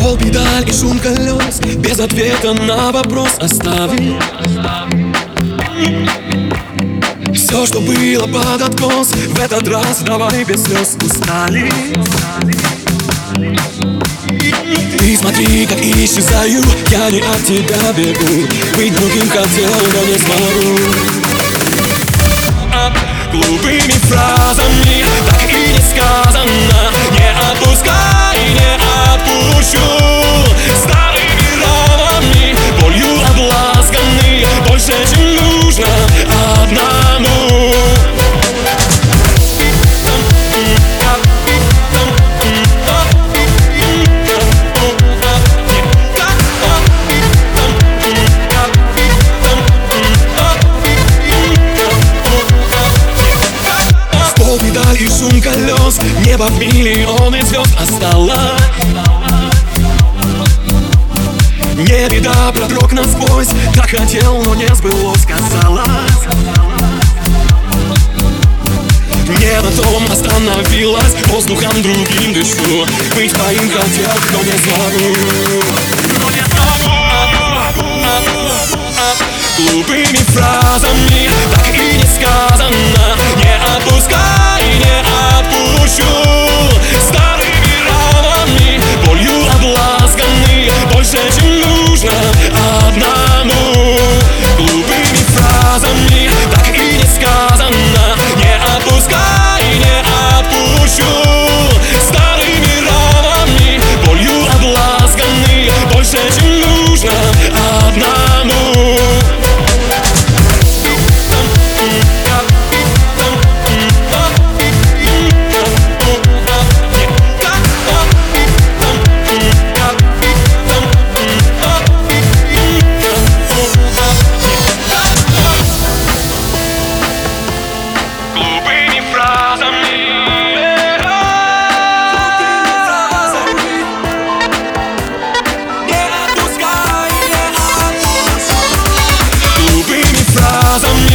Пол педаль и шум колес. Без ответа на вопрос остави Все, что было под откос В этот раз давай без слез устали. Ты смотри, как исчезаю Я не от тебя бегу. Быть другим хотел, но не смогу. Глупыми фразами Так и не сказано и шум колес Небо в миллионы звезд осталось Не беда, продрог насквозь. Так хотел, но не сбылось, казалось Не на том остановилась Воздухом другим дышу. Быть твоим хотел, но не смогу. Но не смогу Глупыми фразами 花の Cause